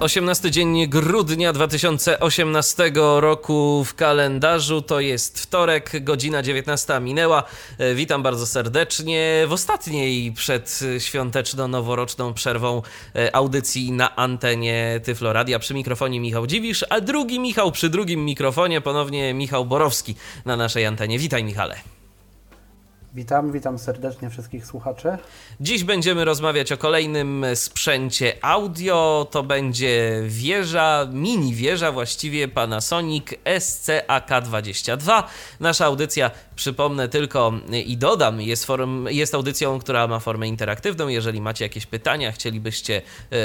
18 dzień grudnia 2018 roku w kalendarzu. To jest wtorek, godzina 19 minęła. E, witam bardzo serdecznie w ostatniej przed świąteczno-noworoczną przerwą e, audycji na antenie Tyfloradia. Przy mikrofonie Michał Dziwisz, a drugi Michał przy drugim mikrofonie ponownie Michał Borowski na naszej antenie. Witaj Michale. Witam, witam serdecznie wszystkich słuchaczy. Dziś będziemy rozmawiać o kolejnym sprzęcie audio. To będzie wieża, mini wieża właściwie Panasonic SCAK22. Nasza audycja, przypomnę tylko i dodam, jest, form, jest audycją, która ma formę interaktywną. Jeżeli macie jakieś pytania, chcielibyście, e,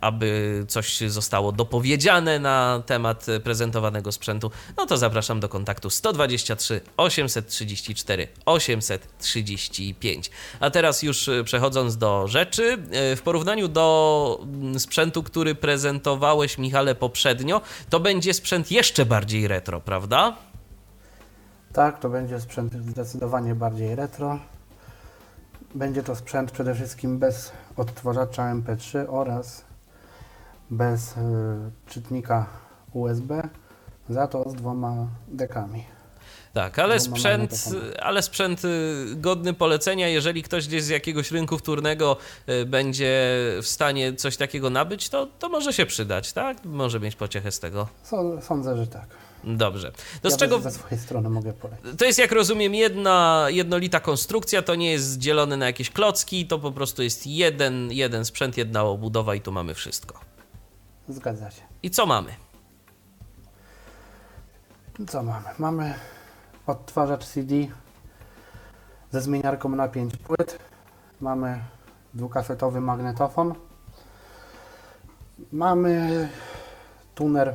aby coś zostało dopowiedziane na temat prezentowanego sprzętu, no to zapraszam do kontaktu 123 834 835. A teraz już e, przechodząc do rzeczy, e, w porównaniu do mm, sprzętu, który prezentowałeś, Michale, poprzednio, to będzie sprzęt jeszcze bardziej retro, prawda? Tak, to będzie sprzęt zdecydowanie bardziej retro. Będzie to sprzęt przede wszystkim bez odtwarzacza MP3 oraz bez y, czytnika USB, za to z dwoma dekami. Tak, ale sprzęt, ale sprzęt y, godny polecenia, jeżeli ktoś gdzieś z jakiegoś rynku wtórnego y, będzie w stanie coś takiego nabyć, to, to może się przydać, tak? Może mieć pociechę z tego. Sądzę, że tak. Dobrze. To ja z czego ze swojej strony mogę polecić. To jest jak rozumiem jedna jednolita konstrukcja, to nie jest dzielone na jakieś klocki, to po prostu jest jeden, jeden sprzęt, jedna obudowa i tu mamy wszystko. Zgadza się. I co mamy? Co mamy? Mamy odtwarzacz CD ze zmieniarką na 5 płyt. Mamy dwukasetowy magnetofon. Mamy tuner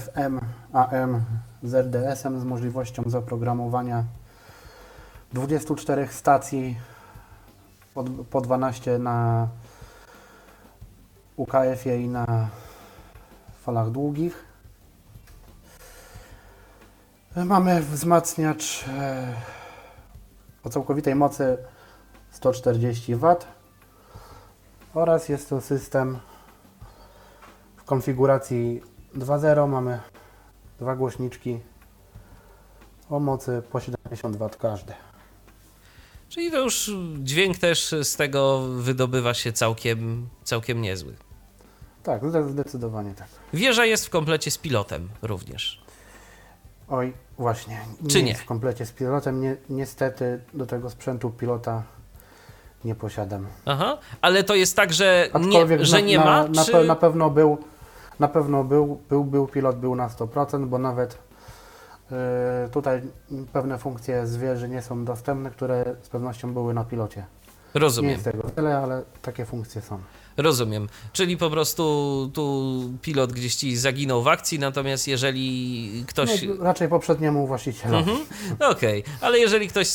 FM AM z RDS-em z możliwością zaprogramowania 24 stacji po, po 12 na UKF-ie i na falach długich. Mamy wzmacniacz e, o całkowitej mocy 140 W oraz jest to system w konfiguracji 2.0. Mamy dwa głośniczki o mocy po 70 W każdy. Czyli to już dźwięk też z tego wydobywa się całkiem, całkiem niezły. Tak, zdecydowanie tak. Wieża jest w komplecie z pilotem również. Oj, właśnie. Nie Czy nie? w komplecie z pilotem. Nie, niestety do tego sprzętu pilota nie posiadam. Aha, ale to jest tak, że nie, że nie na, ma? Na, czy... na pewno był, na pewno był, był, był pilot, był na 100%, bo nawet yy, tutaj pewne funkcje zwierzy nie są dostępne, które z pewnością były na pilocie. Rozumiem. Nie jest tego tyle, ale takie funkcje są. Rozumiem. Czyli po prostu tu pilot gdzieś ci zaginął w akcji, natomiast jeżeli ktoś. No, raczej poprzedniemu właścicielowi. Mhm. No Okej, okay. ale jeżeli ktoś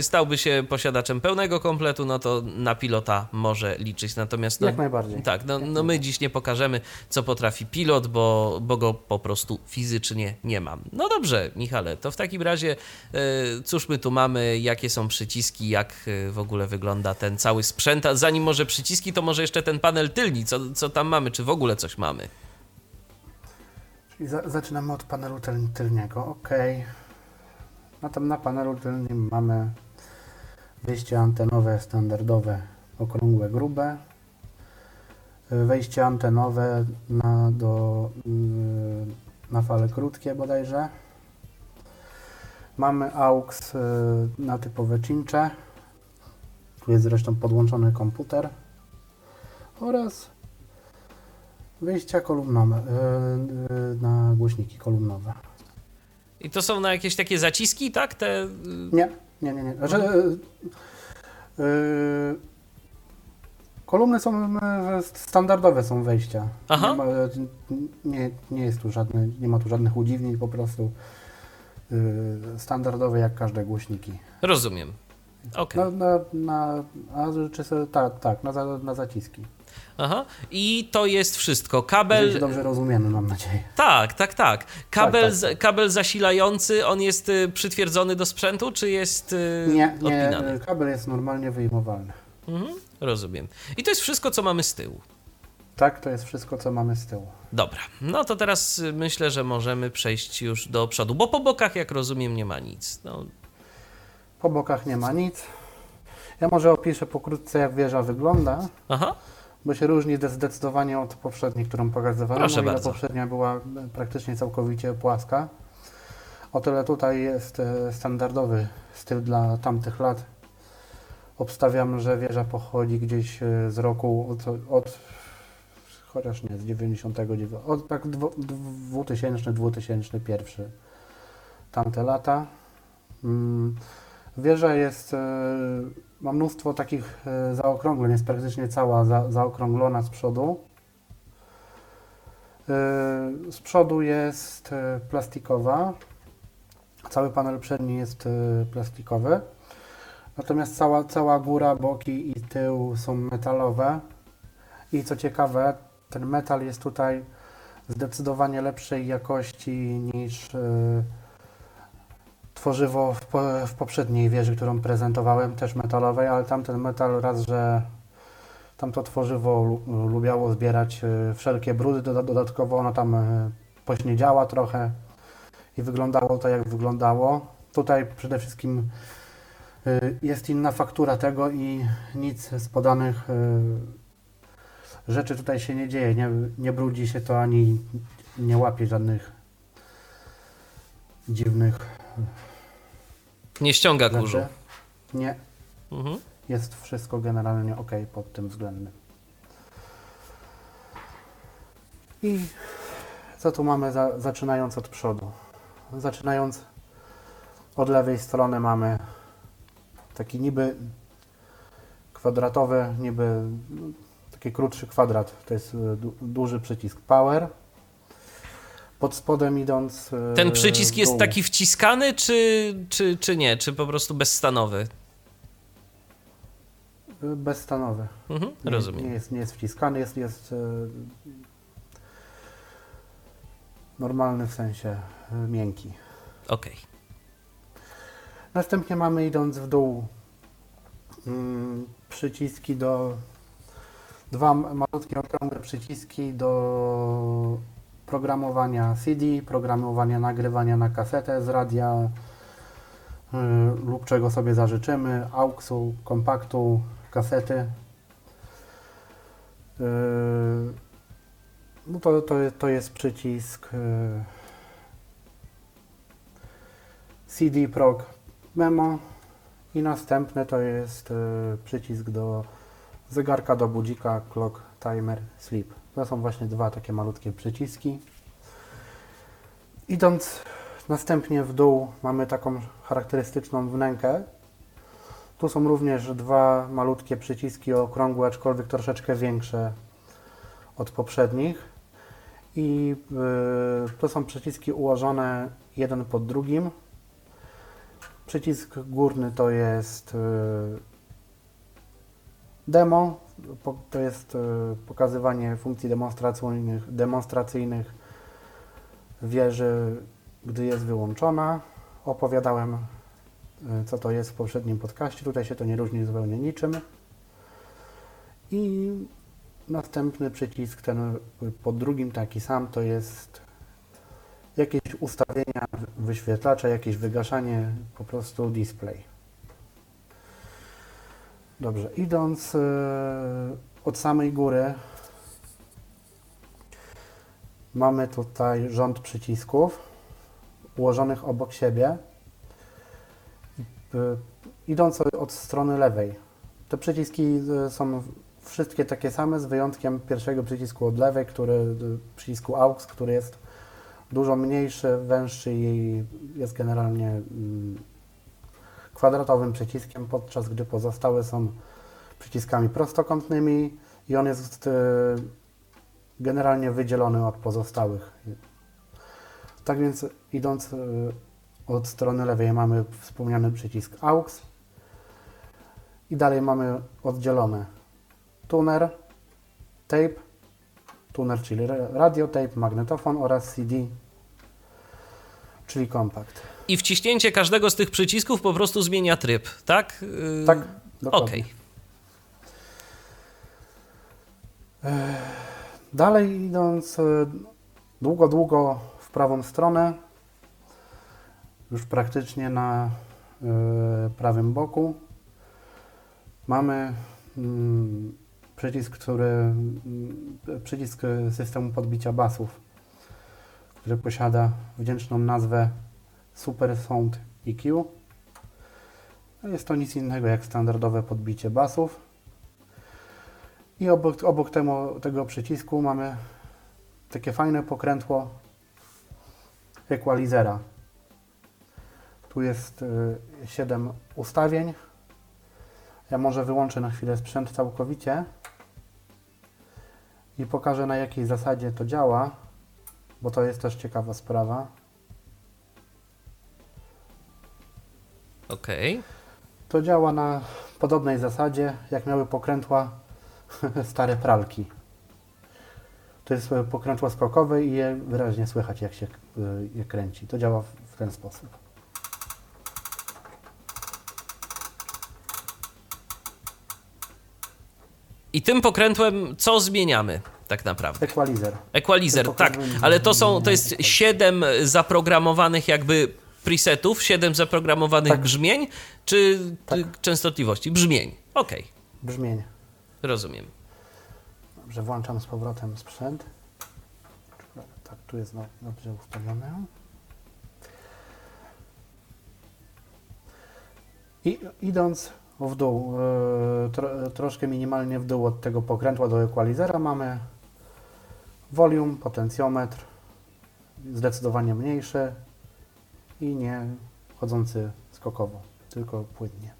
stałby się posiadaczem pełnego kompletu, no to na pilota może liczyć. Natomiast. No, Jak najbardziej. Tak, no, no my dziś nie pokażemy, co potrafi pilot, bo, bo go po prostu fizycznie nie mam. No dobrze, Michale, to w takim razie e, cóż my tu mamy, jakie są przyciski, jak e, w ogóle wygląda ten cały sprzęt. A zanim może przyciski, to może jeszcze ten panel tylni, co, co tam mamy, czy w ogóle coś mamy? Czyli za, zaczynamy od panelu tyl, tylniego, ok. Na tym na panelu tylnym mamy wyjście antenowe standardowe, okrągłe, grube. Wejście antenowe na, do, mm, na fale krótkie bodajże. Mamy AUX y, na typowe cincze. Tu jest zresztą podłączony komputer oraz wyjścia kolumnowe, e, e, na głośniki kolumnowe. I to są na jakieś takie zaciski, tak? Te... Nie, nie, nie. nie. Znaczy, yy, kolumny są standardowe, są wejścia. Aha. Nie, ma, nie, nie jest tu żadne, nie ma tu żadnych udziwnień, po prostu yy, standardowe jak każde głośniki. Rozumiem. Okej. Na, na, na, a, czy, tak, tak, na, na zaciski. Aha. I to jest wszystko. Kabel. się dobrze rozumiemy, mam nadzieję. Tak, tak, tak. Kabel, tak, z- kabel zasilający, on jest y, przytwierdzony do sprzętu, czy jest y, Nie, nie, odpinany? kabel jest normalnie wyjmowalny. Mhm, rozumiem. I to jest wszystko, co mamy z tyłu. Tak, to jest wszystko, co mamy z tyłu. Dobra, no to teraz y, myślę, że możemy przejść już do przodu, bo po bokach, jak rozumiem, nie ma nic. No, Po bokach nie ma nic. Ja może opiszę pokrótce, jak wieża wygląda, aha, bo się różni de- zdecydowanie od poprzedniej, którą pokazywałem. Proszę bardzo. poprzednia była e, praktycznie całkowicie płaska. O tyle tutaj jest e, standardowy styl dla tamtych lat. Obstawiam, że wieża pochodzi gdzieś e, z roku od, od chociaż nie, z 99, od tak dwu- 2000, 2001. Tamte lata. Mm, Wieża jest, e, ma mnóstwo takich e, zaokrągleń, jest praktycznie cała za, zaokrąglona z przodu. E, Z przodu jest plastikowa, cały panel przedni jest plastikowy, natomiast cała, cała góra, boki i tył są metalowe. I co ciekawe, ten metal jest tutaj zdecydowanie lepszej jakości niż tworzywo w, w poprzedniej wieży, którą prezentowałem, też metalowej, ale tamten metal raz, że tamto tworzywo lu, lubiało zbierać e, wszelkie brudy, doda, dodatkowo ono tam e, pośniedziała trochę i wyglądało to jak wyglądało. Tutaj przede wszystkim e, jest inna faktura tego i nic z podanych rzeczy tutaj się nie dzieje, nie, nie brudzi się to ani nie łapie żadnych dziwnych nie ściąga kurzu. rzeczy. Nie, Mhm. jest wszystko generalnie ok pod tym względem. I co tu mamy za, zaczynając od przodu? Zaczynając od lewej strony mamy taki niby kwadratowy, niby taki krótszy kwadrat. To jest e, du, duży przycisk Power. Pod spodem idąc. e, Ten przycisk jest taki wciskany, czy, czy, czy nie? Czy po prostu bezstanowy? e, bezstanowy. Mhm, Nie, rozumiem. Nie jest, nie jest wciskany, jest, jest e, normalny w sensie miękki. Okej. Następnie mamy idąc w dół mm, przyciski do dwa malutkie okrągłe przyciski do programowania CD, programowania nagrywania na kasetę z radia y, lub czego sobie zażyczymy, AUXu, kompaktu, kasety. Y, no to, to, to jest przycisk y, CD Prog Memo i następny to jest przycisk do zegarka do budzika Clock Timer Sleep. To są właśnie dwa takie malutkie przyciski. Idąc następnie w dół mamy taką charakterystyczną wnękę. Tu są również dwa malutkie przyciski okrągłe, aczkolwiek troszeczkę większe od poprzednich. I y, to są przyciski ułożone jeden pod drugim. Przycisk górny to jest y, demo, po- to jest y, pokazywanie funkcji demonstracyjnych, demonstracyjnych wieży, gdy jest wyłączona. Opowiadałem, y, co to jest w poprzednim podcaście. Tutaj się to nie różni zupełnie niczym. I następny przycisk, ten pod drugim taki sam, to jest jakieś ustawienia wyświetlacza, jakieś wygaszanie, po prostu display. Dobrze, idąc e, od samej góry mamy tutaj rząd przycisków ułożonych obok siebie. E, Idąc od- strony lewej, te przyciski e, są wszystkie takie same, z wyjątkiem pierwszego przycisku od lewej, który, przycisku AUX, który jest dużo mniejszy, węższy i jest generalnie mm, kwadratowym przyciskiem, podczas gdy pozostałe są przyciskami prostokątnymi i on jest e, generalnie wydzielony od pozostałych. Tak więc idąc e, od strony lewej mamy wspomniany przycisk AUX. I dalej mamy oddzielone tuner, tape, tuner, czyli ra- radio, tape, magnetofon oraz CD, czyli kompakt. I wciśnięcie każdego z tych przycisków po prostu zmienia tryb, tak? Yy, Tak, dokładnie. Okej. Dalej idąc e, długo, długo w prawą stronę, już praktycznie na e, prawym boku, mamy mm, przycisk, który, mm, przycisk systemu podbicia basów, który posiada wdzięczną nazwę Super Sound EQ. Jest to nic innego jak standardowe podbicie basów. I obok, obok temu, tego przycisku mamy takie fajne pokrętło equalizera. Tu jest 7 ustawień. Ja może wyłączę na chwilę sprzęt całkowicie i pokażę na jakiej zasadzie to działa, bo to jest też ciekawa sprawa. Okej. To działa na podobnej zasadzie, jak miały pokrętła stare pralki. To jest pokrętło skokowe i je wyraźnie słychać, jak się e, je kręci. To działa w ten sposób. I tym pokrętłem co zmieniamy tak naprawdę? Equalizer. Equalizer, tak, ale to są, to jest. 7 zaprogramowanych jakby presetów, 7 zaprogramowanych Tak. brzmień, czy Tak. częstotliwości? Brzmień. Okej, Brzmień. rozumiem. Dobrze, włączam z powrotem sprzęt. Tak, tu jest no- dobrze ustawione. I idąc w dół, e, tro, troszkę minimalnie w dół od tego pokrętła do equalizera mamy volume, potencjometr, zdecydowanie mniejszy i nie chodzący skokowo, tylko płynnie.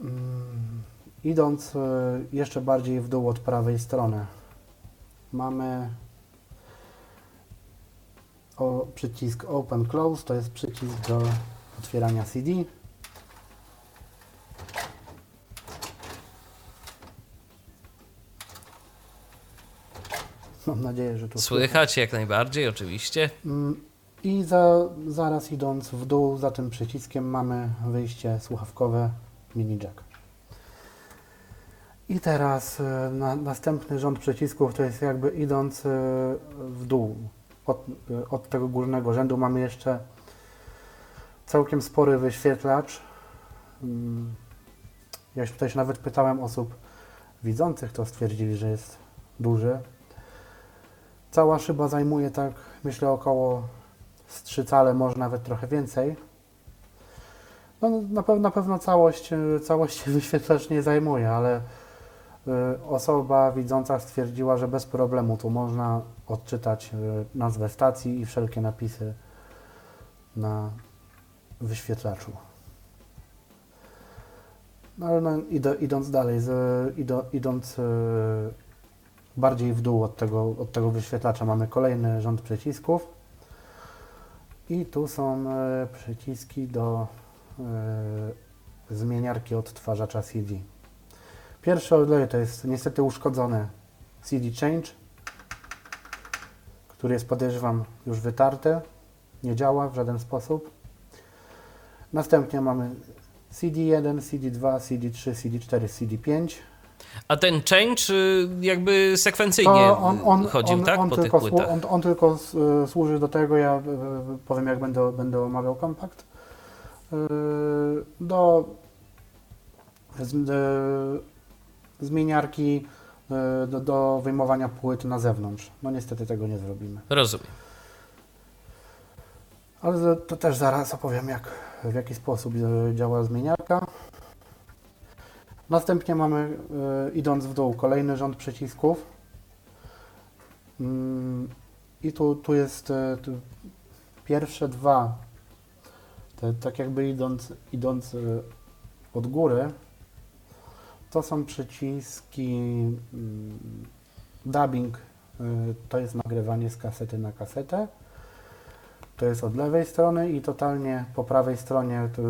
Mm, Idąc e, jeszcze bardziej w dół od prawej strony, mamy przycisk Open Close, to jest przycisk do otwierania CD. Mam nadzieję, że tu Słychać jak najbardziej, oczywiście. Mm, I za, zaraz idąc w dół za tym przyciskiem mamy wyjście słuchawkowe mini jack. I teraz e, na, następny rząd przycisków to jest jakby idąc e, w dół od, e, od tego górnego rzędu mamy jeszcze całkiem spory wyświetlacz. Mm, Ja się tutaj się nawet pytałem osób widzących, to stwierdzili, że jest duży. Cała szyba zajmuje tak, myślę, około z 3 cale, może nawet trochę więcej. No, na, pew- na pewno całość, e, całość wyświetlacz nie zajmuje, ale e, osoba widząca stwierdziła, że bez problemu tu można odczytać e, nazwę stacji i wszelkie napisy na wyświetlaczu. No ale no, idąc dalej, z, idąc bardziej w dół od tego, od tego wyświetlacza mamy kolejny rząd przycisków i tu są e, przyciski do e, zmieniarki odtwarzacza CD. Pierwszy olej to jest niestety uszkodzony CD Change, który jest podejrzewam już wytarty, nie działa w żaden sposób. Następnie mamy CD1, CD2, CD3, CD4, CD5. A ten change y, jakby sekwencyjnie on, on, chodził, on, tak? on, po tych tylko, słu- płytach. on, on tylko służy do tego, ja powiem jak będę, będę omawiał kompakt, y, do y, zmieniarki do, do wyjmowania płyt na zewnątrz. No niestety tego nie zrobimy. Rozumiem. Ale to też zaraz opowiem, jak, w jaki sposób działa zmieniarka. Następnie mamy, y, idąc w dół, kolejny rząd przycisków. Mm, I tu, tu jest y, tu pierwsze dwa, te, tak jakby idąc, idąc y, od góry, to są przyciski mm, dubbing, y, to jest nagrywanie z kasety na kasetę. To jest od lewej strony i totalnie po prawej stronie to,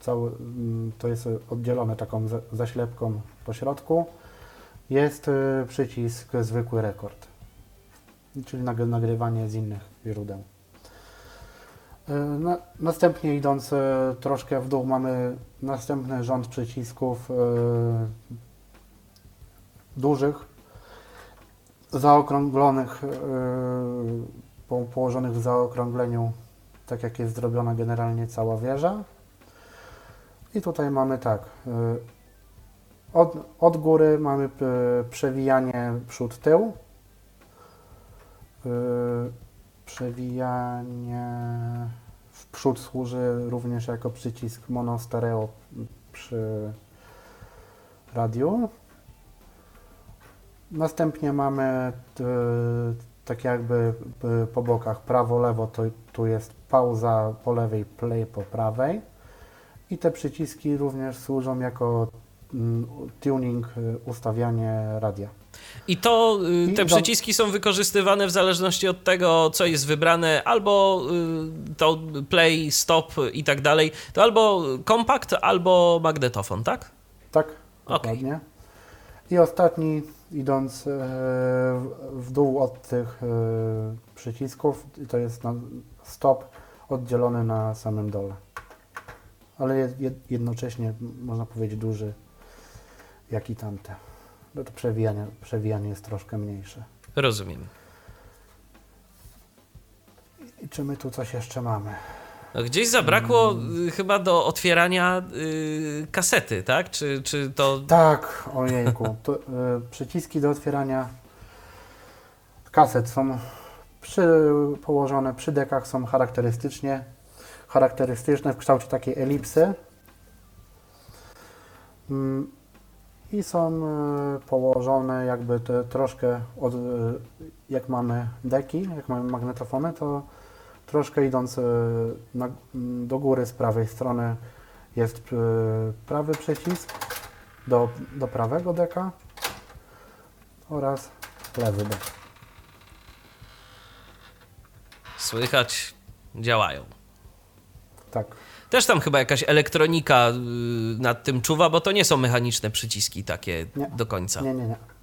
cały, mm, to jest oddzielone taką za- zaślepką po środku. Jest y, przycisk zwykły rekord, czyli nag- nagrywanie z innych źródeł. Y, Na, następnie idąc y, troszkę w dół mamy następny rząd przycisków dużych, zaokrąglonych, położonych w zaokrągleniu, tak jak jest zrobiona generalnie cała wieża. I tutaj mamy tak, y, od, od góry mamy y, przewijanie przód-tył, y, przewijanie w przód służy również jako przycisk mono stereo przy radiu. Następnie mamy tak jakby y, po bokach prawo-lewo, to tu jest pauza po lewej, play po prawej. I te przyciski również służą jako mm, tuning, y, ustawianie radia. I to y, I te do- przyciski są wykorzystywane w zależności od tego, co jest wybrane, albo to play, stop i tak dalej. To albo kompakt, albo magnetofon, tak? Tak, dokładnie. I ostatni, idąc e, w- dół od tych e, przycisków, to jest stop oddzielony na samym dole. Ale jednocześnie, można powiedzieć, duży, jak i tamte. No to przewijanie, przewijanie jest troszkę mniejsze. Rozumiem. I czy my tu coś jeszcze mamy? No, Gdzieś zabrakło y, chyba do otwierania y, kasety, tak? Czy, czy to. Tak, ojejku. To, y, przyciski do otwierania kaset są przy, położone przy dekach, są charakterystycznie charakterystyczne w kształcie takiej elipsy. Mm, I są y, położone jakby te, troszkę od, y, jak mamy deki, jak mamy magnetofony, to troszkę idąc y, na, do góry z prawej strony jest y, prawy przycisk do, do prawego deka oraz lewy dek. Słychać, działają. Tak, Też tam chyba jakaś elektronika y, nad tym czuwa, bo to nie są mechaniczne przyciski takie Nie. do końca. nie, nie, nie.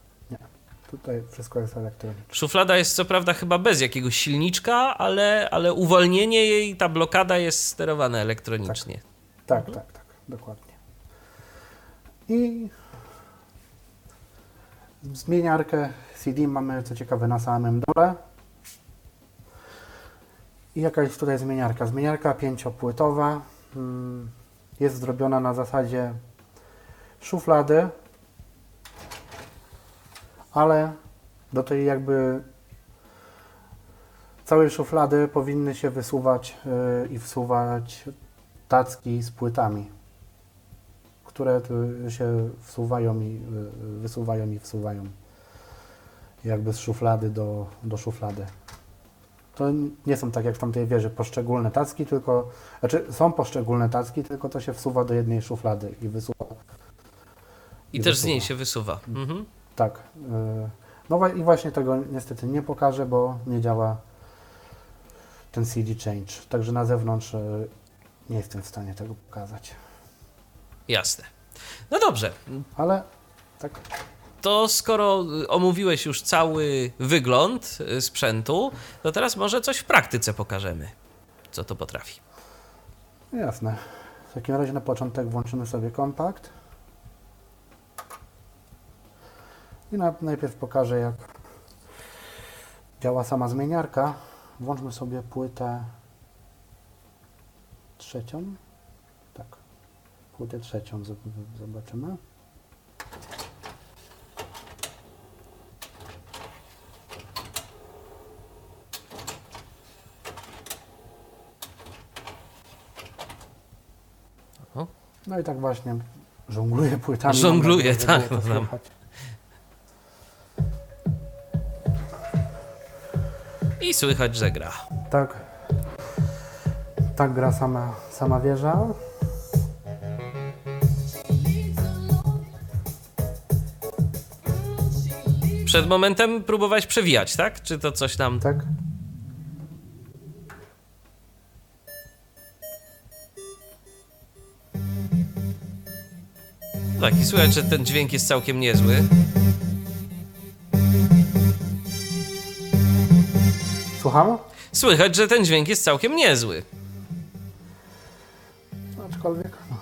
Tutaj wszystko jest elektroniczne. Szuflada jest co prawda chyba bez jakiegoś silniczka, ale, ale uwolnienie jej, ta blokada jest sterowana elektronicznie. Tak, tak, tak, dokładnie. I zmieniarkę CD mamy, co ciekawe, na samym dole. I jaka jest tutaj zmieniarka? Zmieniarka pięciopłytowa. mm, Jest zrobiona na zasadzie szuflady, ale do tej jakby całej szuflady powinny się wysuwać yy, i wsuwać tacki z płytami, które się wsuwają i y, wysuwają i wsuwają jakby z szuflady do, do szuflady. To nie są tak jak w tamtej wieży poszczególne tacki, tylko, znaczy są poszczególne tacki, tylko to się wsuwa do jednej szuflady i wysuwa. I I też z niej wysuwa. się wysuwa. Mhm. Tak. y, No i właśnie tego niestety nie pokażę, bo nie działa ten CD change. Także na zewnątrz y, nie jestem w stanie tego pokazać. Jasne. No dobrze, Ale tak, to skoro y, omówiłeś już cały wygląd sprzętu, to teraz może coś w praktyce pokażemy, co to potrafi. jasne. W takim razie na początek włączymy sobie kompakt. I na, najpierw pokażę jak działa sama zmieniarka. Włączmy sobie płytę trzecią. Tak. Płytę trzecią zob- zobaczymy. No i tak właśnie żongluję płytami. Żongluje, tak, I słychać, że gra. Tak. Tak gra sama, sama wieża. Przed momentem próbowałeś przewijać, tak? Czy to coś tam. Tak. Tak, i słychać, że ten dźwięk jest całkiem niezły. Słucham? Słychać, że ten dźwięk jest całkiem niezły. Aczkolwiek. No.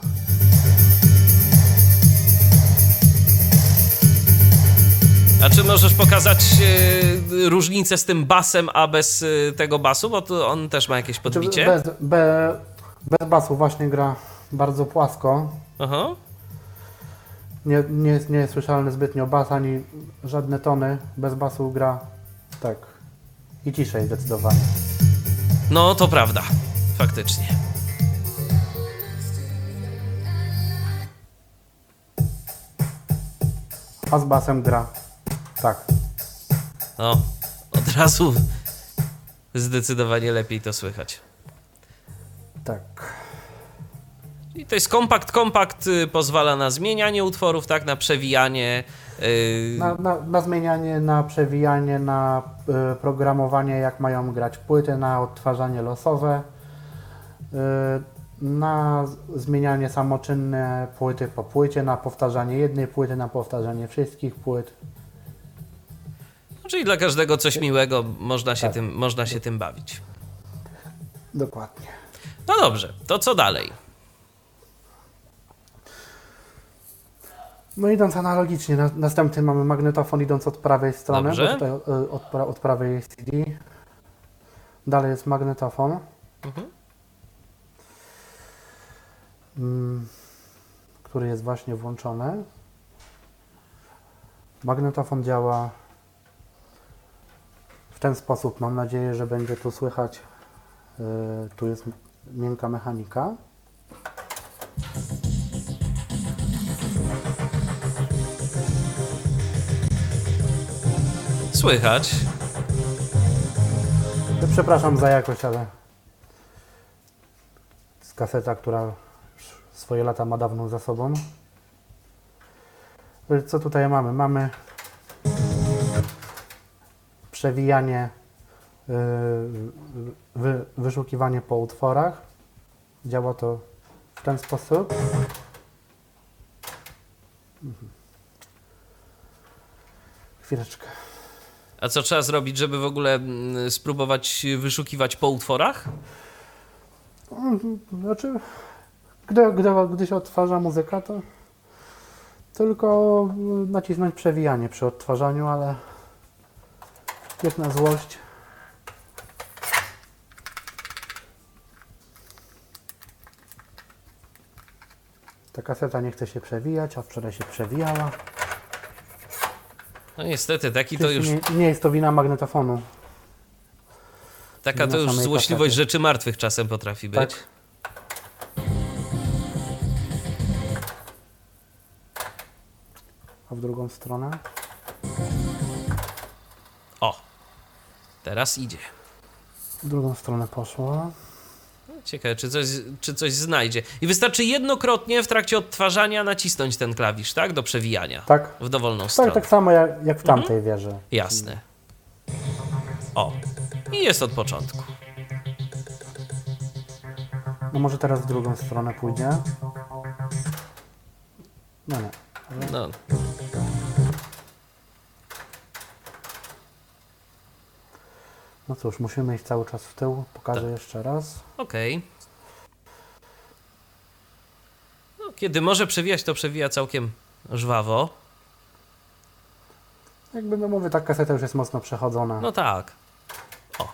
A czy możesz pokazać e, różnicę z tym basem, a bez e, tego basu? Bo tu on też ma jakieś Czy podbicie. Bez, be, bez basu właśnie gra bardzo płasko. Aha. Nie, nie, nie jest słyszalny zbytnio bas ani żadne tony. Bez basu gra tak. I ciszej zdecydowanie. No, to prawda. Faktycznie. A z basem gra tak. No, od razu zdecydowanie lepiej to słychać. Tak. I to jest kompakt. Kompakt y, pozwala na zmienianie utworów, tak? Na przewijanie. Y, Na, na, na zmienianie, na przewijanie, na y, programowanie, jak mają grać płyty, na odtwarzanie losowe, y, na zmienianie samoczynne płyty po płycie, na powtarzanie jednej płyty, na powtarzanie wszystkich płyt. Czyli dla każdego coś miłego, można się, Tak. tym, można się tym bawić. Dokładnie. No dobrze, to co dalej? No idąc analogicznie, na, następny mamy magnetofon idąc od prawej strony, Dobrze. bo tutaj y, od, pra, od prawej jest CD. Dalej jest magnetofon. Mhm. Mm, który jest właśnie włączony. Magnetofon działa w ten sposób. Mam nadzieję, że będzie tu słychać. y, tu jest miękka mechanika. Słychać. No, Przepraszam za jakość, ale z kaseta, która swoje lata ma dawno za sobą. Co tutaj mamy? Mamy przewijanie, yy, wy, wyszukiwanie po utworach. Działa to w ten sposób. Mhm. Chwileczkę. A co trzeba zrobić, żeby w ogóle mm, spróbować wyszukiwać po utworach? Mhm, Znaczy, gdy, gdy, gdy się odtwarza muzyka, to tylko nacisnąć przewijanie przy odtwarzaniu, ale jak na złość. Ta kaseta nie chce się przewijać, a wczoraj się przewijała. No niestety, taki to już, Nie, nie jest to wina magnetofonu. taka to już złośliwość kasecie. rzeczy martwych czasem potrafi być. Tak. A w drugą stronę? O, teraz idzie. W drugą stronę poszło. Ciekawe, czy coś, czy coś znajdzie. I wystarczy jednokrotnie w trakcie odtwarzania nacisnąć ten klawisz, tak? Do przewijania. Tak? W dowolną stronę. Tak, tak samo jak, jak w tamtej wieży. Jasne. O, i jest od początku. No może teraz w drugą stronę pójdzie. No nie. No, No cóż, musimy iść cały czas w tył. Pokażę Tak. jeszcze raz. okej. No, kiedy może przewijać, to przewija całkiem żwawo. Jakby no mówię, ta kaseta już jest mocno przechodzona. No tak. O.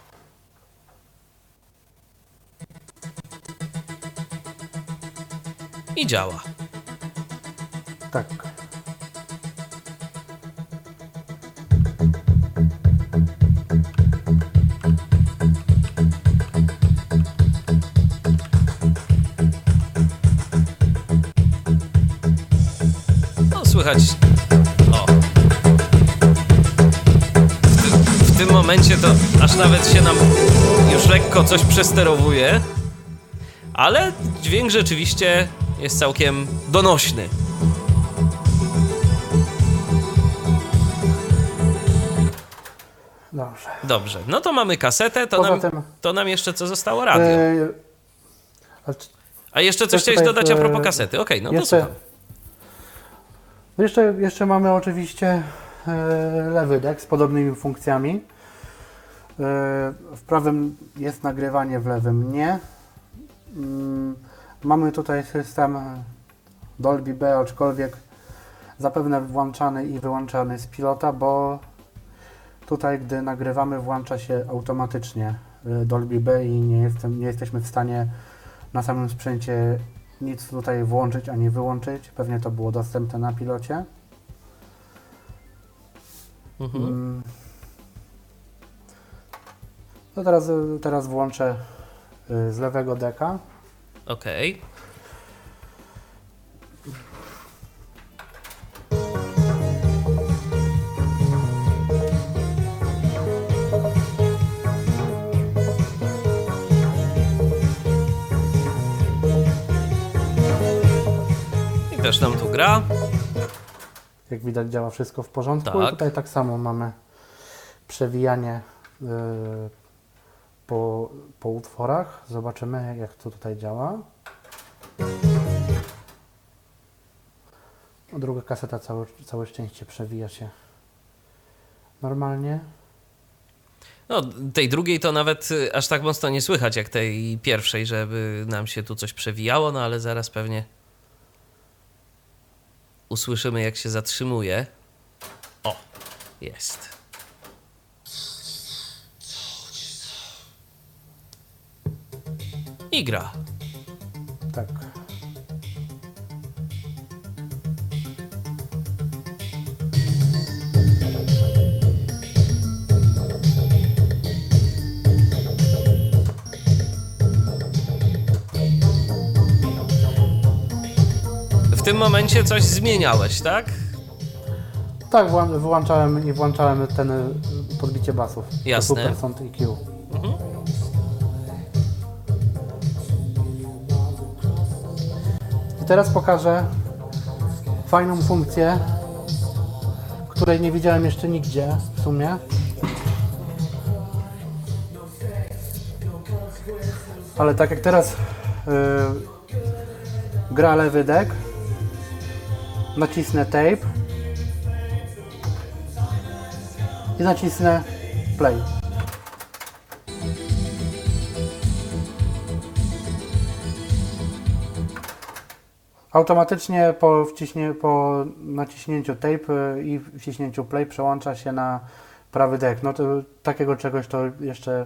I działa. Tak. Słychać. O. W, ty, w tym momencie to aż nawet się nam już lekko coś przesterowuje. Ale dźwięk rzeczywiście jest całkiem donośny. Dobrze. Dobrze, no to mamy kasetę, to Poza nam, tym- to nam jeszcze co zostało? Radio. Yy, ale czy- A jeszcze coś chciałeś dodać a propos e, kasety. Okej, no to jeszcze słucham. No jeszcze, jeszcze mamy oczywiście e, lewy dek z podobnymi funkcjami. E, w prawym jest nagrywanie, w lewym nie. Mm, mamy tutaj system Dolby B, aczkolwiek zapewne włączany i wyłączany z pilota, bo tutaj gdy nagrywamy włącza się automatycznie e, Dolby B i nie, jestem, nie jesteśmy w stanie na samym sprzęcie nic tutaj włączyć ani wyłączyć. Pewnie to było dostępne na pilocie. Mhm. Mm. No teraz, teraz włączę y, z lewego deka. Okej. I też nam tu gra. Jak widać działa wszystko w porządku. Tak. I tutaj tak samo mamy przewijanie y, po, po utworach. Zobaczymy jak to tutaj działa. No, druga kaseta całe, całe szczęście przewija się normalnie. No, tej drugiej to nawet y, aż tak mocno nie słychać jak tej pierwszej, żeby nam się tu coś przewijało, no ale zaraz pewnie usłyszymy, jak się zatrzymuje. O, jest. I gra. Tak. Tym momencie coś zmieniałeś, tak? Tak, wyłączałem i włączałem ten y, podbicie basów. To Jasne. Super Sound EQ. I teraz pokażę fajną funkcję, której nie widziałem jeszcze nigdzie w sumie. Ale tak jak teraz y, gra lewy dek, nacisnę tape i nacisnę play. Automatycznie po, wciśnie, po naciśnięciu tape i wciśnięciu play przełącza się na prawy dek. No to takiego czegoś to jeszcze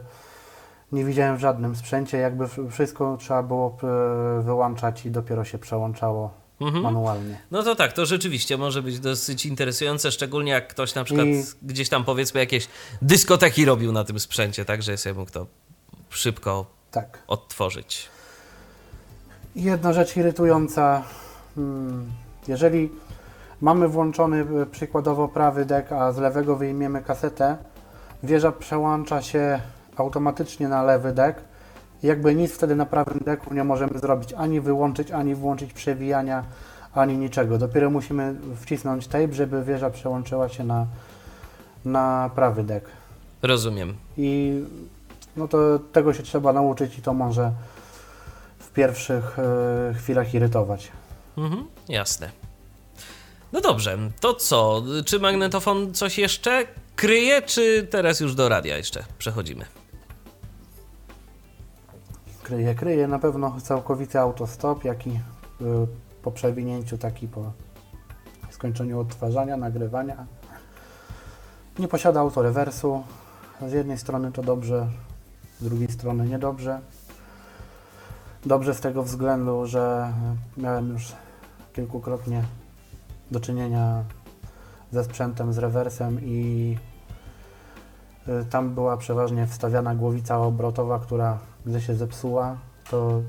nie widziałem w żadnym sprzęcie. Jakby wszystko trzeba było e, wyłączać i dopiero się przełączało Mhm. manualnie. No to tak, to rzeczywiście może być dosyć interesujące, szczególnie jak ktoś na przykład I- gdzieś tam powiedzmy jakieś dyskoteki robił na tym sprzęcie, tak, że sobie mógł to szybko Tak. odtworzyć. Jedna rzecz irytująca, hmm, jeżeli mamy włączony e, przykładowo prawy dek, a z lewego wyjmiemy kasetę, wieża przełącza się automatycznie na lewy dek. Jakby nic wtedy na prawym deku nie możemy zrobić, ani wyłączyć, ani włączyć przewijania, ani niczego. Dopiero musimy wcisnąć tape, żeby wieża przełączyła się na, na prawy dek. Rozumiem. I no to tego się trzeba nauczyć i to może w pierwszych e, chwilach irytować. Mhm, jasne. No dobrze, to co? Czy magnetofon coś jeszcze kryje, czy teraz już do radia jeszcze przechodzimy? Kryje, kryje na pewno całkowity autostop, jak i y, po przewinięciu, taki po skończeniu odtwarzania, nagrywania. Nie posiada autorewersu. Z jednej strony to dobrze, z drugiej strony niedobrze. Dobrze z tego względu, że miałem już kilkukrotnie do czynienia ze sprzętem z rewersem i tam była przeważnie wstawiana głowica obrotowa, która gdy się zepsuła, to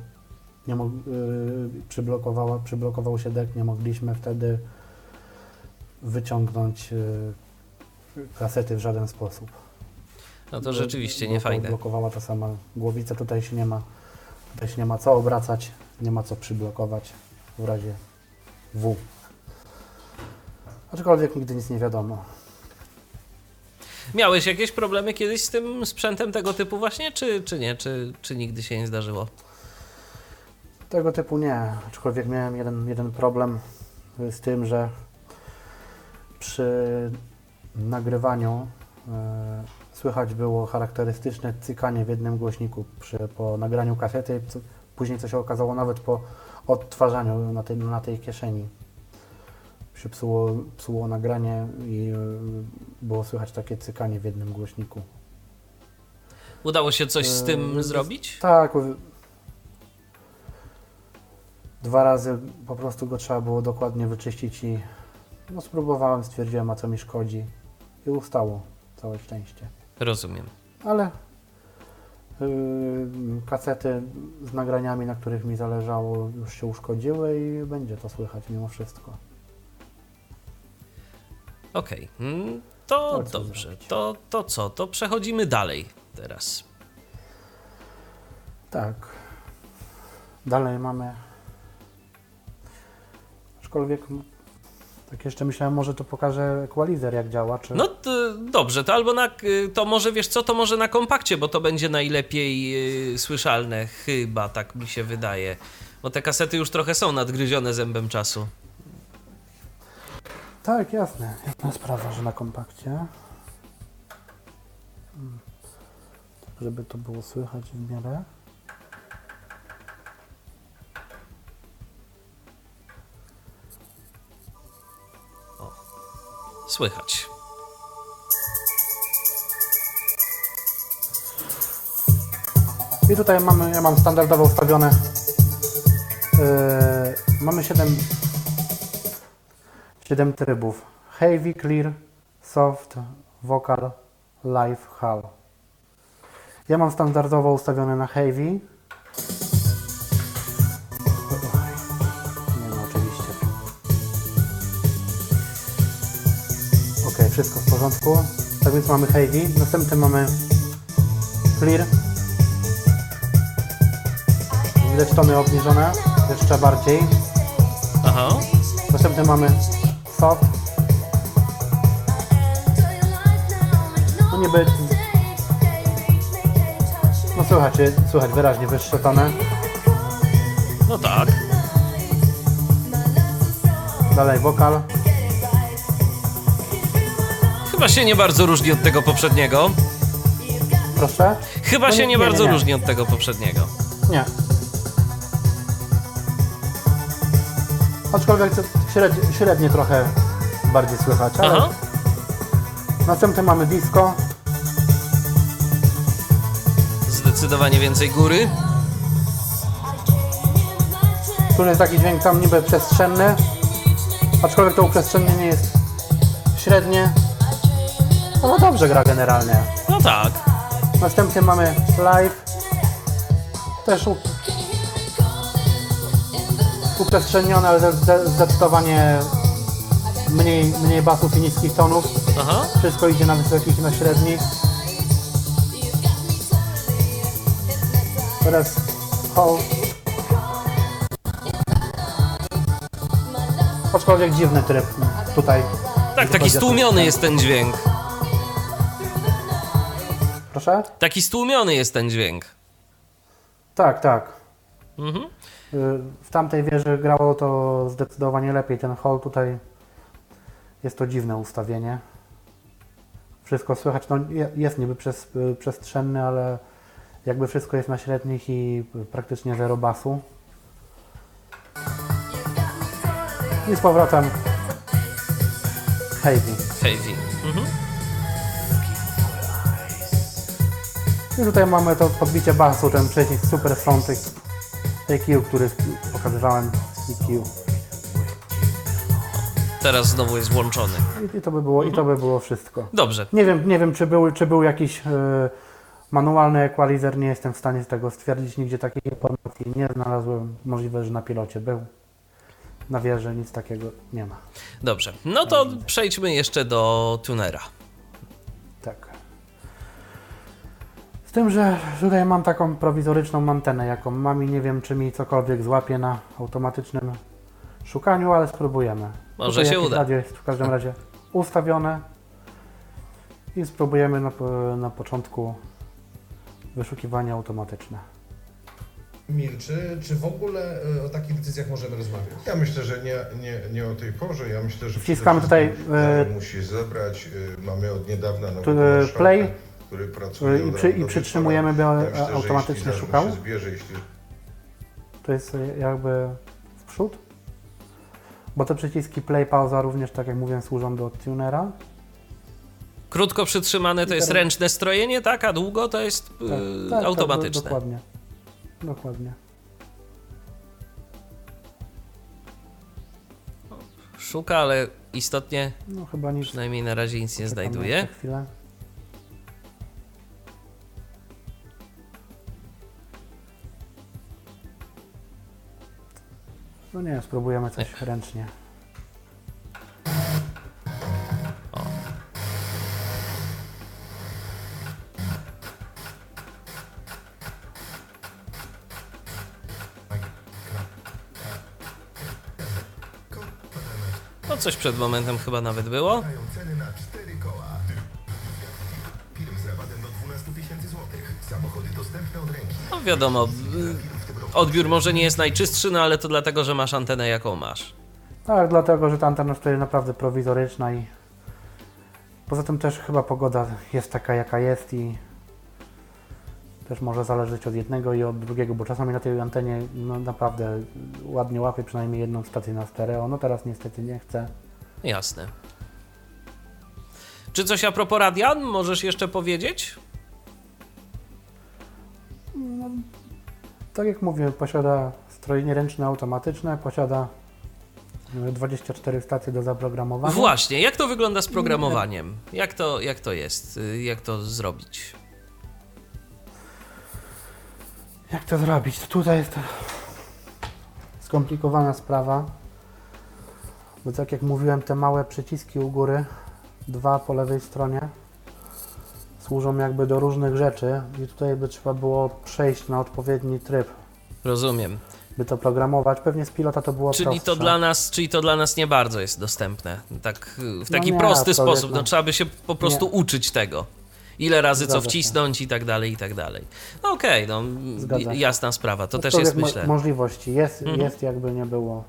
nie y, przyblokowała, przyblokował się dek, nie mogliśmy wtedy wyciągnąć y, kasety w żaden sposób. No to rzeczywiście nie fajne. Blokowała ta sama głowica, tutaj się nie ma, tutaj się nie ma co obracać, nie ma co przyblokować w razie W. Aczkolwiek nigdy nic nie wiadomo. Miałeś jakieś problemy kiedyś z tym sprzętem tego typu właśnie, czy, czy nie? Czy, czy nigdy się nie zdarzyło? Tego typu nie, aczkolwiek miałem jeden, jeden problem z tym, że przy nagrywaniu e, słychać było charakterystyczne cykanie w jednym głośniku przy, po nagraniu kasety, później co się okazało nawet po odtwarzaniu na na tej kieszeni. Się psuło, psuło nagranie i e, było słychać takie cykanie w jednym głośniku. Udało się coś z tym Eee, zrobić? Tak. Dwa razy po prostu go trzeba było dokładnie wyczyścić i no spróbowałem, stwierdziłem, a co mi szkodzi i ustało. Całe szczęście. Rozumiem. Ale yy, kasety z nagraniami, na których mi zależało, już się uszkodziły i będzie to słychać mimo wszystko. Okej, mm, to To dobrze. To, to co? To przechodzimy dalej teraz. Tak. Dalej mamy. Aczkolwiek tak jeszcze myślałem, może to pokaże equalizer jak działa, czy... No to, dobrze, to albo na, y, to może wiesz co, to może na kompakcie, bo to będzie najlepiej y, słyszalne, chyba tak mi się wydaje. Bo te kasety już trochę są nadgryzione zębem czasu. Tak, jasne. Jasna sprawa, że na kompakcie. Mm. Tak, żeby to było słychać w miarę. Słychać. I tutaj mamy, ja mam standardowo ustawione. Yy, mamy 7, 7 trybów. Heavy, Clear, Soft, Vocal, Live, Hall. Ja mam standardowo ustawione na Heavy. Nie no, oczywiście. Ok, wszystko w porządku. Tak więc mamy Heavy. Następnie mamy Clear. Widać tony obniżone, jeszcze bardziej. Aha. Następnie mamy soft. No niby... No słychać, słychać wyraźnie wyższe tony. No tak. Dalej wokal. Chyba się nie bardzo różni od tego poprzedniego. Proszę. Chyba No się nie- nie, nie, nie, bardzo nie. różni od tego poprzedniego. Nie. Aczkolwiek to średnie, średnie trochę bardziej słychać, ale Aha. następnie mamy disco. Zdecydowanie więcej góry. Tu jest taki dźwięk tam niby przestrzenny, aczkolwiek to uprzestrzenienie jest średnie. No, no dobrze gra generalnie. No tak. Następnie mamy live. Też. Uprzestrzenione, ale zde- zde- zdecydowanie mniej, mniej basów i niskich tonów. Aha. Wszystko idzie na wysokich i na średnich. Teraz hall. Aczkolwiek dziwny tryb tutaj. Tak, taki stłumiony jest ten dźwięk. Proszę? Taki stłumiony jest ten dźwięk. Tak, tak. Mhm. Y, W tamtej wieży grało to zdecydowanie lepiej. Ten hall tutaj jest to dziwne ustawienie. Wszystko słychać, no je- jest niby przez, przestrzenny, ale jakby wszystko jest na średnich i praktycznie zero basu. I z powrotem heavy. Heavy. Mhm. I tutaj mamy to podbicie basu, ten przycisk Super Sound EQ, który pokazywałem EQ. Teraz znowu jest włączony. I, I to by było, i to by było wszystko. Dobrze. Nie wiem, nie wiem czy, był, czy był jakiś e, manualny equalizer, nie jestem w stanie tego stwierdzić. Nigdzie takiej informacji nie znalazłem. Możliwe, że na pilocie był. Na wieży nic takiego nie ma. Dobrze. No to przejdźmy jeszcze do tunera. Z tym, że tutaj mam taką prowizoryczną antenę, jaką mam i nie wiem, czy mi cokolwiek złapie na automatycznym szukaniu, ale spróbujemy. Może Tutaj się uda. Radio jest w każdym razie ustawione i spróbujemy na, na początku wyszukiwania automatyczne. milczy. Czy w ogóle e, o takich decyzjach możemy rozmawiać? Ja myślę, że nie, nie, nie o tej porze. Ja myślę, że Wciskamy tutaj, e, musi zebrać. e, Mamy od niedawna nowego play, który pracuje i przy- i przytrzymujemy, by że automatycznie szukał. zbierze, jeśli To jest y, jakby w przód. Bo te przyciski play, pauza również, tak jak mówiłem, służą do tunera. Krótko przytrzymane to jest ręczne strojenie, tak? A długo to jest Tak, yy, tak, tak, automatyczne. do, dokładnie. Dokładnie. Szuka, ale istotnie, No chyba nic. przynajmniej na razie nic nie znajduje. chwilę. No nie, spróbujemy coś ręcznie. No coś przed momentem chyba nawet było. Mają ceny na cztery koła. Rabatem do 12 tysięcy złotych. Samochody dostępne od ręki. No wiadomo, y, odbiór może nie jest najczystszy, no ale to dlatego, że masz antenę jaką masz. Tak, dlatego, że ta antena tutaj jest naprawdę prowizoryczna i poza tym też chyba pogoda jest taka jaka jest i też może zależeć od jednego i od drugiego, bo czasami na tej antenie no, naprawdę ładnie łapie przynajmniej jedną stację na stereo. No teraz niestety nie chcę. Jasne. Czy coś a propos radia możesz jeszcze powiedzieć? Tak jak mówię, posiada strojenie ręczne automatyczne, posiada e, 24 stacje do zaprogramowania. Właśnie, jak to wygląda z programowaniem? Jak to, jak to jest? Jak to zrobić? Jak to zrobić? To tutaj jest skomplikowana sprawa. Bo tak jak mówiłem, te małe przyciski u góry, dwa po lewej stronie, służą jakby do różnych rzeczy i tutaj by trzeba było przejść na odpowiedni tryb, Rozumiem. by to programować. Pewnie z pilota to było Czyli to prostsze. dla nas, czyli to dla nas nie bardzo jest dostępne. Tak, y, w No taki nie, prosty sposób. No, trzeba by się po prostu uczyć tego. Ile razy co Zgadza się. wcisnąć i tak dalej, i tak dalej. No okej, no Zgadza się. jasna sprawa. To też jest, mo- myślę, możliwości. Jest, Mhm. jest jakby nie było.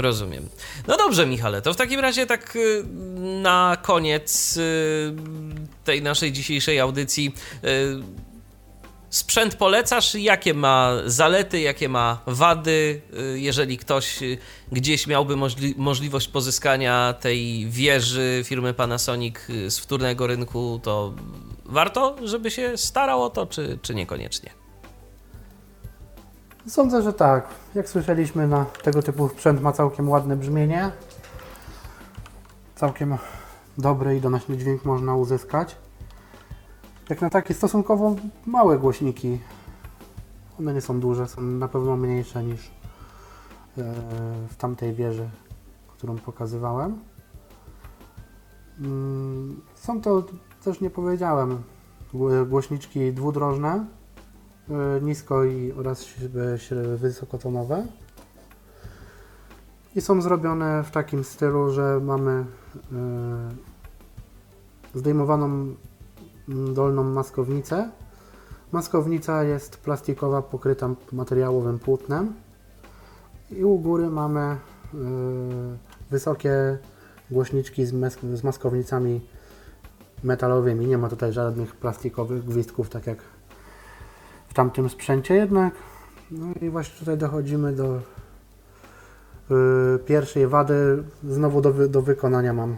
Rozumiem. No dobrze, Michale, to w takim razie tak y, na koniec y, tej naszej dzisiejszej audycji y, sprzęt polecasz? Jakie ma zalety, jakie ma wady? Jeżeli ktoś gdzieś miałby możli- możliwość pozyskania tej wieży firmy Panasonic z wtórnego rynku, to warto, żeby się starał o to, czy, czy niekoniecznie? Sądzę, że tak. Jak słyszeliśmy, na tego typu sprzęt ma całkiem ładne brzmienie. Całkiem dobry i donośny dźwięk można uzyskać. Jak na takie stosunkowo małe głośniki, one nie są duże, są na pewno mniejsze niż e, w tamtej wieży, którą pokazywałem. Mm, Są to, też nie powiedziałem, gło- głośniczki dwudrożne, nisko i oraz wysokotonowe. I są zrobione w takim stylu, że mamy e, zdejmowaną mm, dolną maskownicę. Maskownica jest plastikowa, pokryta materiałowym płótnem. I u góry mamy e, wysokie głośniczki z maskownicami metalowymi. Nie ma tutaj żadnych plastikowych gwizdków, tak jak w tamtym sprzęcie jednak. No i właśnie tutaj dochodzimy do y, pierwszej wady. Znowu do, wy, do wykonania mam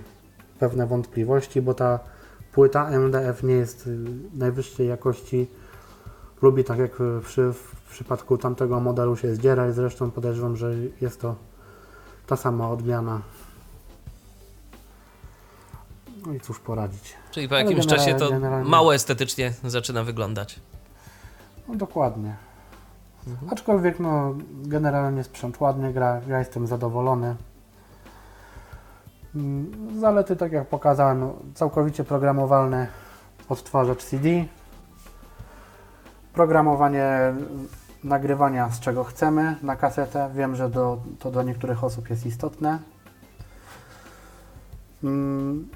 pewne wątpliwości, bo ta płyta MDF nie jest y, najwyższej jakości. Lubi tak jak w, przy, w przypadku tamtego modelu się zdzierać. Zresztą podejrzewam, że jest to ta sama odmiana. No i cóż poradzić. Czyli po Ale jakimś czasie to generalnie- mało estetycznie zaczyna wyglądać. No dokładnie. Aczkolwiek no, generalnie sprzęt ładnie gra, ja jestem zadowolony. Mm, Zalety, tak jak pokazałem, no, całkowicie programowalny odtwarzacz CD. Programowanie nagrywania z czego chcemy na kasetę. Wiem, że do, to do niektórych osób jest istotne. Mm,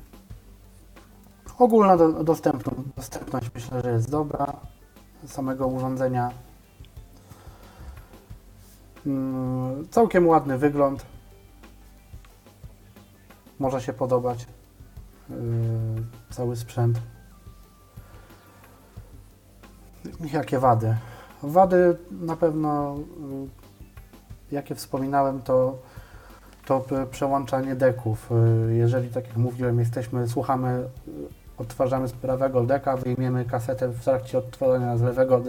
Ogólna do, dostępność, dostępność myślę, że jest dobra. Samego urządzenia. Mm, Całkiem ładny wygląd. Może się podobać. Yy, Cały sprzęt. Jakie wady? Wady na pewno, y, jakie wspominałem, to, to przełączanie deków. Y, Jeżeli, tak jak mówiłem, jesteśmy, słuchamy, y, odtwarzamy z prawego deka, wyjmiemy kasetę w trakcie odtwarzania z lewego,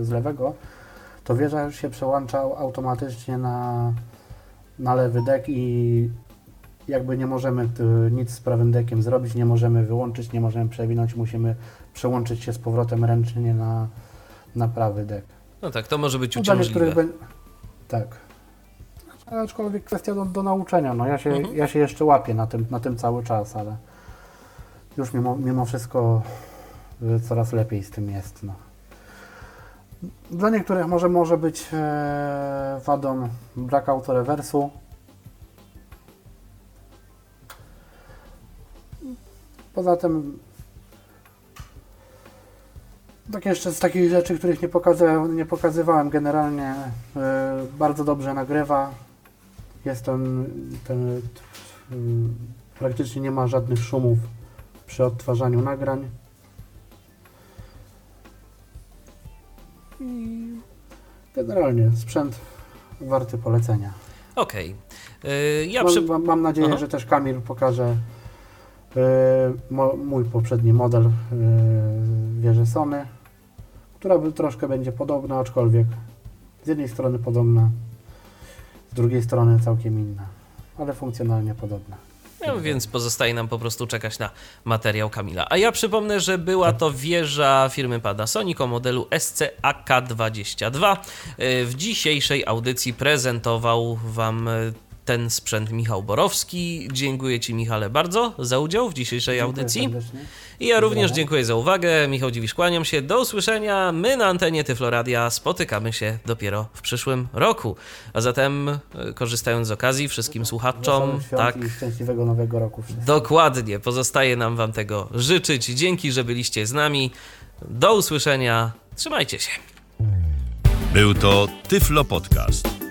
y, z lewego to wieża już się przełącza automatycznie na, na lewy dek i jakby nie możemy y, nic z prawym dekiem zrobić, nie możemy wyłączyć, nie możemy przewinąć, musimy przełączyć się z powrotem ręcznie na, na prawy dek. No tak, to może być uciążliwe. bę- Tak. Aczkolwiek kwestia do, do nauczenia. No, ja, się, Mhm. ja się jeszcze łapię na tym, na tym cały czas, ale już mimo, mimo wszystko y, coraz lepiej z tym jest. No. Dla niektórych może, może być e, wadą brak autorewersu. Poza tym tak jeszcze z takich rzeczy, których nie pokazałem, nie pokazywałem generalnie, y, bardzo dobrze nagrywa. Jest ten, ten y, praktycznie nie ma żadnych szumów przy odtwarzaniu nagrań. I generalnie sprzęt warty polecenia. Okej. Y, Ja mam, przy... mam, mam nadzieję, Aha. że też Kamil pokaże y, mo, mój poprzedni model y, wieży Sony, która by troszkę będzie podobna, aczkolwiek z jednej strony podobna, z drugiej strony całkiem inna, ale funkcjonalnie podobna. No, więc pozostaje nam po prostu czekać na materiał Kamila. A ja przypomnę, że była to wieża firmy Panasonic o modelu SCAK22. Y, W dzisiejszej audycji prezentował Wam y, ten sprzęt Michał Borowski. Dziękuję Ci, Michale, bardzo za udział w dzisiejszej Dziękuję audycji. serdecznie. I ja również dziękuję za uwagę. Michał Dziwisz, kłaniam się. Do usłyszenia. My na antenie Tyfloradia spotykamy się dopiero w przyszłym roku. A zatem, y, korzystając z okazji, wszystkim słuchaczom, tak, i szczęśliwego nowego roku wszystkim. Dokładnie, pozostaje nam Wam tego życzyć. Dzięki, że byliście z nami. Do usłyszenia. Trzymajcie się. Był to Tyflo Podcast.